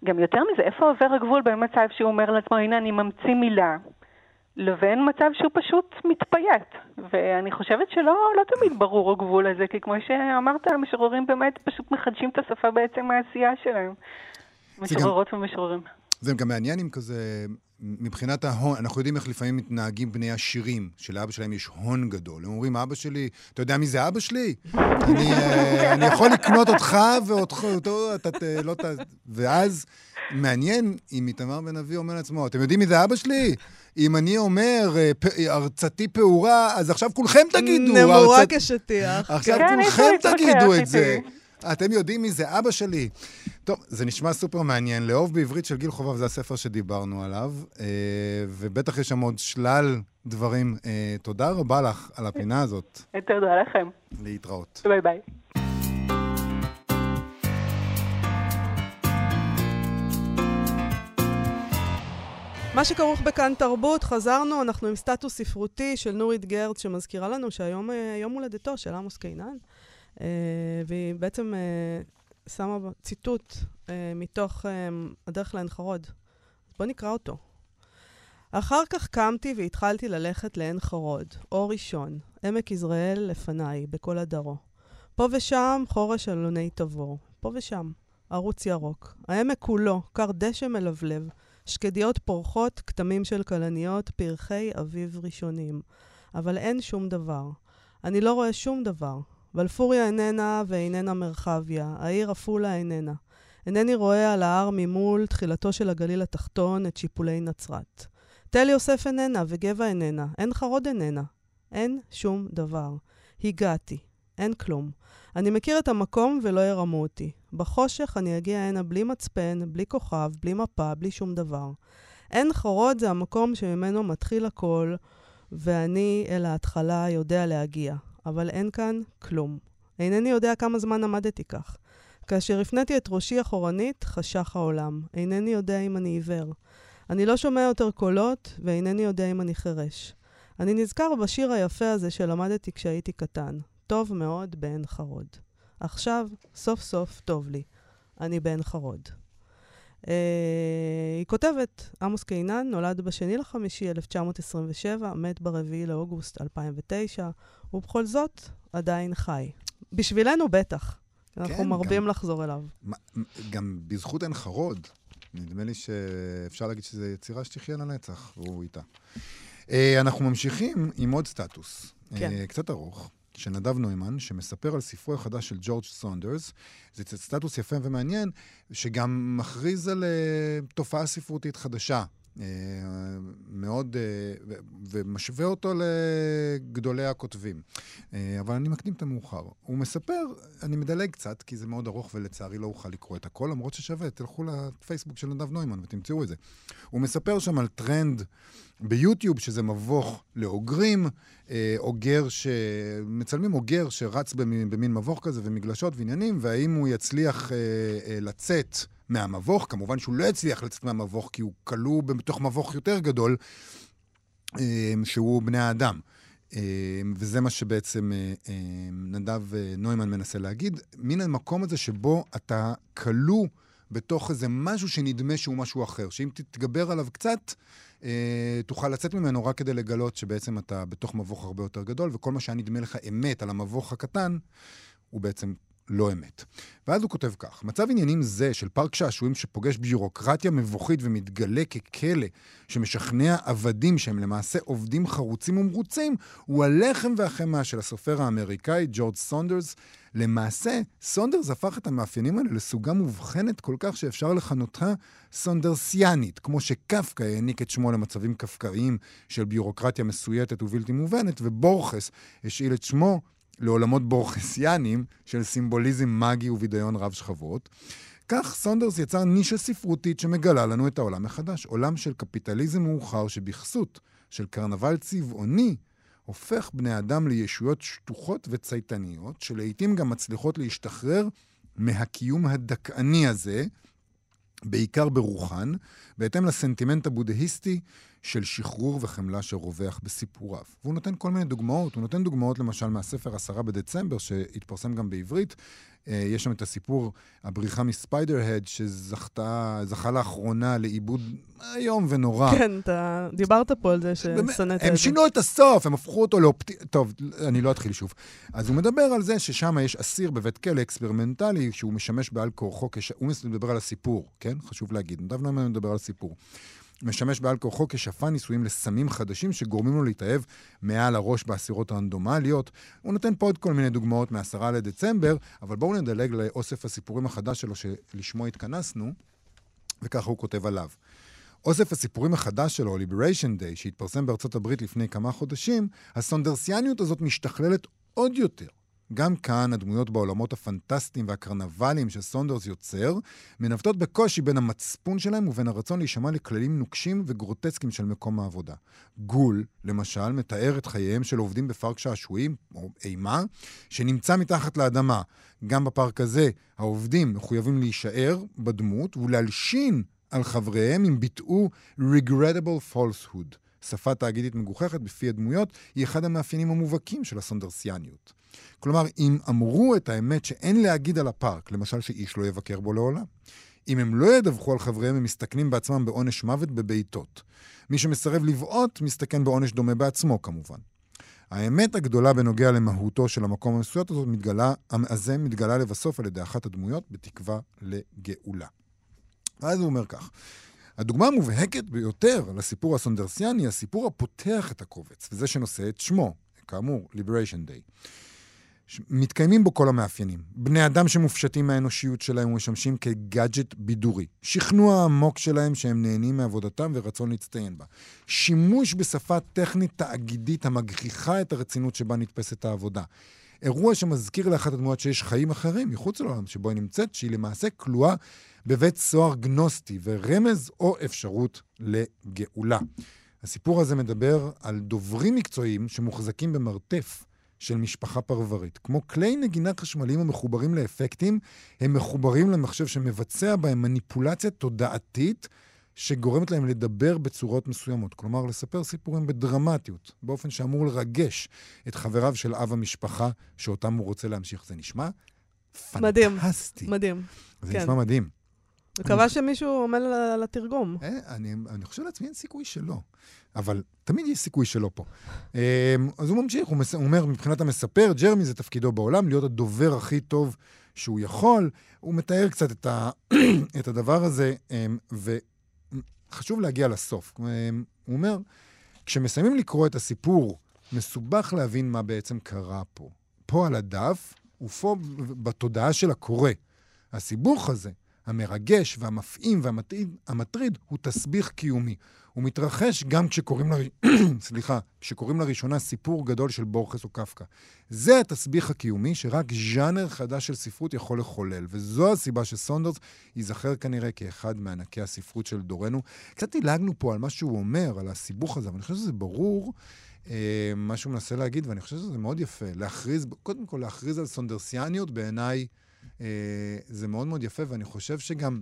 גם יותר מזה, איפה עובר הגבול בין מצב שהוא אומר לעצמו, הנה אני ממציא מילה, לבין מצב שהוא פשוט מתפייט. ואני חושבת שלא לא תמיד ברור הגבול הזה, כי כמו שאמרת, המשוררים באמת פשוט מחדשים את השפה בעצם מהעשייה שלהם. משוררות גם... ומשוררים. זה גם מעניין אם כזה, מבחינת ההון, אנחנו יודעים איך לפעמים מתנהגים בני עשירים, שלאבא שלהם יש הון גדול. הם אומרים, אבא שלי, אתה יודע מי זה אבא שלי? אני, אה, אני יכול לקנות אותך ואותך, אותו, אתה לא ת... ואז מעניין אם איתמר בן אבי אומר לעצמו, אתם יודעים מי זה אבא שלי? אם אני אומר אה, ארצתי פעורה, אז עכשיו כולכם תגידו. נמורה כשטיח. עכשיו כן, כולכם תגידו את זה. אתם יודעים מי זה אבא שלי. טוב, זה נשמע סופר מעניין. לאהוב בעברית של גיל חובב זה הספר שדיברנו עליו, אה, ובטח יש שם עוד שלל דברים. אה, תודה רבה לך על הפינה הזאת. תודה לכם. להתראות. ביי ביי. מה שכרוך בכאן תרבות, חזרנו, אנחנו עם סטטוס ספרותי של נורית גרץ, שמזכירה לנו שהיום אה, יום הולדתו של עמוס קינן, והיא בעצם אה, שמה ציטוט מתוך הדרך לעין חרוד. בואו נקרא אותו. אחר כך קמתי והתחלתי ללכת לעין חרוד, אור ראשון, עמק יזרעאל לפניי, בכל הדרו. פה ושם חורש אלוני תבור, פה ושם, ערוץ ירוק. העמק כולו, כר דשא מלבלב, שקדיות פורחות, כתמים של כלניות, פרחי אביב ראשונים. אבל אין שום דבר. אני לא רואה שום דבר. בלפוריה איננה ואיננה מרחביה, העיר עפולה איננה. אינני רואה על ההר ממול תחילתו של הגליל התחתון את שיפולי נצרת. תל יוסף איננה וגבע איננה, עין חרוד איננה. אין שום דבר. הגעתי. אין כלום. אני מכיר את המקום ולא ירמו אותי. בחושך אני אגיע הנה בלי מצפן, בלי כוכב, בלי מפה, בלי שום דבר. עין חרוד זה המקום שממנו מתחיל הכל, ואני אל ההתחלה יודע להגיע. אבל אין כאן כלום. אינני יודע כמה זמן עמדתי כך. כאשר הפניתי את ראשי אחורנית, חשך העולם. אינני יודע אם אני עיוור. אני לא שומע יותר קולות, ואינני יודע אם אני חירש. אני נזכר בשיר היפה הזה שלמדתי כשהייתי קטן. טוב מאוד בעין חרוד. עכשיו, סוף סוף טוב לי. אני בעין חרוד. Uh, היא כותבת, עמוס קינן נולד בשני לחמישי 1927, מת ברביעי לאוגוסט 2009, ובכל זאת עדיין חי. בשבילנו בטח. כן, אנחנו מרבים גם, לחזור אליו. גם בזכות עין חרוד, נדמה לי שאפשר להגיד שזו יצירה שתחיה לנצח, והוא איתה. Uh, אנחנו ממשיכים עם עוד סטטוס. כן. Uh, קצת ארוך. של נדב נוימן, שמספר על ספרו החדש של ג'ורג' סונדרס. זה סטטוס יפה ומעניין, שגם מכריז על uh, תופעה ספרותית חדשה. Uh, מאוד, uh, ומשווה אותו לגדולי הכותבים. Uh, אבל אני מקדים את המאוחר. הוא מספר, אני מדלג קצת, כי זה מאוד ארוך ולצערי לא אוכל לקרוא את הכל, למרות ששווה, תלכו לפייסבוק של נדב נוימן ותמצאו את זה. הוא מספר שם על טרנד ביוטיוב, שזה מבוך לאוגרים, אה, אוגר ש... מצלמים אוגר שרץ במין, מבוך כזה ומגלשות ועניינים, והאם הוא יצליח אה, אה, לצאת מהמבוך, כמובן שהוא לא יצליח לצאת מהמבוך כי הוא כלוא בתוך מבוך יותר גדול, אה, שהוא בני האדם. אה, וזה מה שבעצם אה, נדב נוימן מנסה להגיד, מן המקום הזה שבו אתה כלוא בתוך איזה משהו שנדמה שהוא משהו אחר, שאם תתגבר עליו קצת, תוכל לצאת ממנו רק כדי לגלות שבעצם אתה בתוך מבוך הרבה יותר גדול, וכל מה שהיה נדמה לך אמת על המבוך הקטן, הוא בעצם לא אמת. ואז הוא כותב כך: מצב עניינים זה של פארק שעשועים שפוגש ביורוקרטיה מבוכית ומתגלה ככלא שמשכנע עבדים שהם למעשה עובדים חרוצים ומרוצים, הוא הלחם והחמאה של הסופר האמריקאי ג'ורג' סונדרס. למעשה, סונדרס הפך את המאפיינים האלה לסוגה מובחנת כל כך שאפשר לכנותה סונדרסיאנית, כמו שקפקא העניק את שמו למצבים קפקאיים של ביורוקרטיה מסויטת ובלתי מובנת, ובורכס השאיל את שמו לעולמות בורכסיאניים של סימבוליזם מגי ובידיון רב שכבות. כך סונדרס יצר נישה ספרותית שמגלה לנו את העולם מחדש. עולם של קפיטליזם מאוחר שבכסות של קרנבל צבעוני הופך בני אדם לישויות שטוחות וצייתניות, שלעיתים גם מצליחות להשתחרר מהקיום הדכאני הזה, בעיקר ברוחן, בהתאם לסנטימנט הבודהיסטי של שחרור וחמלה שרווח בסיפוריו. והוא נותן כל מיני דוגמאות. הוא נותן דוגמאות למשל מהספר עשרה בדצמבר, שהתפרסם גם בעברית. אה, יש שם את הסיפור, הבריחה מספיידר-הד, שזכה לאחרונה לעיבוד איום ונורא. כן, אתה דיברת פה על זה ששנאת את זה. הם שינו את הסוף, הם הפכו אותו לאופטי... טוב, אני לא אתחיל שוב. אז הוא מדבר על זה ששם יש אסיר בבית כלא אקספרימנטלי, שהוא משמש בעל כורחו, כש... הוא מדבר על הסיפור, כן? חשוב להגיד. נדב נאמן מדבר על סיפור. משמש בעל כורחו כשפן ניסויים לסמים חדשים שגורמים לו להתאהב מעל הראש באסירות רנדומליות. הוא נותן פה עוד כל מיני דוגמאות מ-10 לדצמבר, אבל בואו נדלג לאוסף הסיפורים החדש שלו שלשמו התכנסנו, וככה הוא כותב עליו. אוסף הסיפורים החדש שלו, Liberation Day, שהתפרסם בארצות הברית לפני כמה חודשים, הסונדרסיאניות הזאת משתכללת עוד יותר. גם כאן הדמויות בעולמות הפנטסטיים והקרנבליים שסונדרס יוצר, מנווטות בקושי בין המצפון שלהם ובין הרצון להישמע לכללים נוקשים וגרוטסקיים של מקום העבודה. גול, למשל, מתאר את חייהם של עובדים בפארק שעשועים, או אימה, שנמצא מתחת לאדמה. גם בפארק הזה, העובדים מחויבים להישאר בדמות ולהלשין על חבריהם אם ביטאו regrettable falsehood. שפה תאגידית מגוחכת בפי הדמויות היא אחד המאפיינים המובהקים של הסונדרסיאניות. כלומר, אם אמרו את האמת שאין להגיד על הפארק, למשל שאיש לא יבקר בו לעולם, אם הם לא ידווחו על חבריהם, הם מסתכנים בעצמם בעונש מוות בבעיטות. מי שמסרב לבעוט, מסתכן בעונש דומה בעצמו, כמובן. האמת הגדולה בנוגע למהותו של המקום המסוים הזאת מתגלה, הזה מתגלה לבסוף על ידי אחת הדמויות בתקווה לגאולה. ואז הוא אומר כך, הדוגמה המובהקת ביותר לסיפור הסונדרסיאני, הסיפור הפותח את הקובץ, וזה שנושא את שמו, כאמור, Liberation Day. מתקיימים בו כל המאפיינים. בני אדם שמופשטים מהאנושיות שלהם ומשמשים כגאדג'ט בידורי. שכנוע עמוק שלהם שהם נהנים מעבודתם ורצון להצטיין בה. שימוש בשפה טכנית תאגידית המגחיכה את הרצינות שבה נתפסת העבודה. אירוע שמזכיר לאחת הדמויות שיש חיים אחרים מחוץ לעולם שבו היא נמצאת, שהיא למעשה כלואה בבית סוהר גנוסטי ורמז או אפשרות לגאולה. הסיפור הזה מדבר על דוברים מקצועיים שמוחזקים במרתף של משפחה פרברית. כמו כלי נגינה חשמליים המחוברים לאפקטים, הם מחוברים למחשב שמבצע בהם מניפולציה תודעתית שגורמת להם לדבר בצורות מסוימות. כלומר, לספר סיפורים בדרמטיות, באופן שאמור לרגש את חבריו של אב המשפחה שאותם הוא רוצה להמשיך. זה נשמע פנטסטי. מדהים. זה כן. נשמע מדהים. מקווה שמישהו עומד על התרגום. אה, אני, אני חושב לעצמי, אין סיכוי שלא. אבל תמיד יש סיכוי שלא פה. אה, אז הוא ממשיך, הוא, מס, הוא אומר, מבחינת המספר, ג'רמי זה תפקידו בעולם, להיות הדובר הכי טוב שהוא יכול. הוא מתאר קצת את, ה, (clears throat) את הדבר הזה, אה, וחשוב להגיע לסוף. הוא אומר, כשמסיימים לקרוא את הסיפור, מסובך להבין מה בעצם קרה פה. פה על הדף, ופה בתודעה של הקורא. הסיבוך הזה, המרגש והמפעים והמטריד הוא תסביך קיומי. הוא מתרחש גם כשקוראים, לר... (clears throat) סליחה, כשקוראים לראשונה סיפור גדול של בורכס או קפקא. זה התסביך הקיומי שרק ז'אנר חדש של ספרות יכול לחולל, וזו הסיבה שסונדרס ייזכר כנראה כאחד מענקי הספרות של דורנו. קצת דילגנו פה על מה שהוא אומר, על הסיבוך הזה, אבל אני חושב שזה ברור. אה, מה שהוא מנסה להגיד, ואני חושב שזה מאוד יפה, להכריז, קודם כל להכריז על סונדרסיאניות בעיניי זה מאוד מאוד יפה, ואני חושב שגם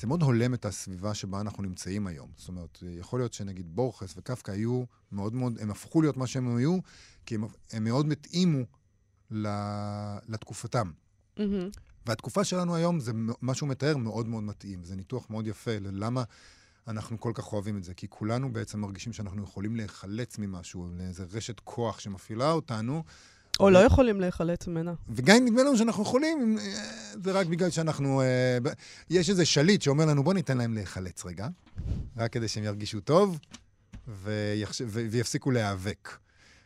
זה מאוד הולם את הסביבה שבה אנחנו נמצאים היום. זאת אומרת, יכול להיות שנגיד בורכס וקפקא היו מאוד מאוד, הם הפכו להיות מה שהם היו, כי הם, הם מאוד התאימו לתקופתם. Mm-hmm. והתקופה שלנו היום, זה מה שהוא מתאר מאוד מאוד מתאים. זה ניתוח מאוד יפה ללמה אנחנו כל כך אוהבים את זה. כי כולנו בעצם מרגישים שאנחנו יכולים להיחלץ ממשהו, לאיזה רשת כוח שמפעילה אותנו, או לא יכולים להיחלץ ממנה. וגם אם נדמה לנו שאנחנו יכולים, אה, זה רק בגלל שאנחנו... אה, יש איזה שליט שאומר לנו, בוא ניתן להם להיחלץ רגע, רק כדי שהם ירגישו טוב ויפסיקו להיאבק.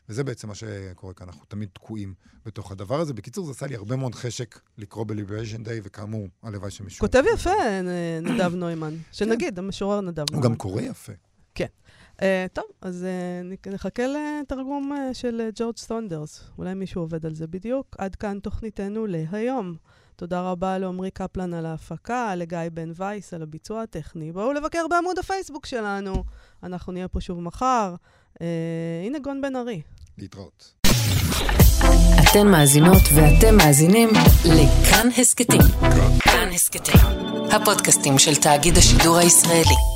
וזה בעצם מה שקורה כאן, אנחנו תמיד תקועים בתוך הדבר הזה. בקיצור, זה עשה לי הרבה מאוד חשק לקרוא ב-Liberation Day, וכאמור, הלוואי שמישהו... כותב יפה, נדב נוימן. שנגיד, המשורר נדב נוימן. הוא גם קורא יפה. כן. Uh, טוב, אז uh, נחכה לתרגום uh, של ג'ורג' סונדרס. אולי מישהו עובד על זה בדיוק. עד כאן תוכניתנו להיום. תודה רבה לעמרי קפלן על ההפקה, לגיא בן וייס על הביצוע הטכני. בואו לבקר בעמוד הפייסבוק שלנו. אנחנו נהיה פה שוב מחר. Uh, הנה גון בן ארי. להתראות. אתן מאזינות ואתם מאזינים לכאן הסכתים. כאן הסכתים, הפודקאסטים של תאגיד השידור הישראלי.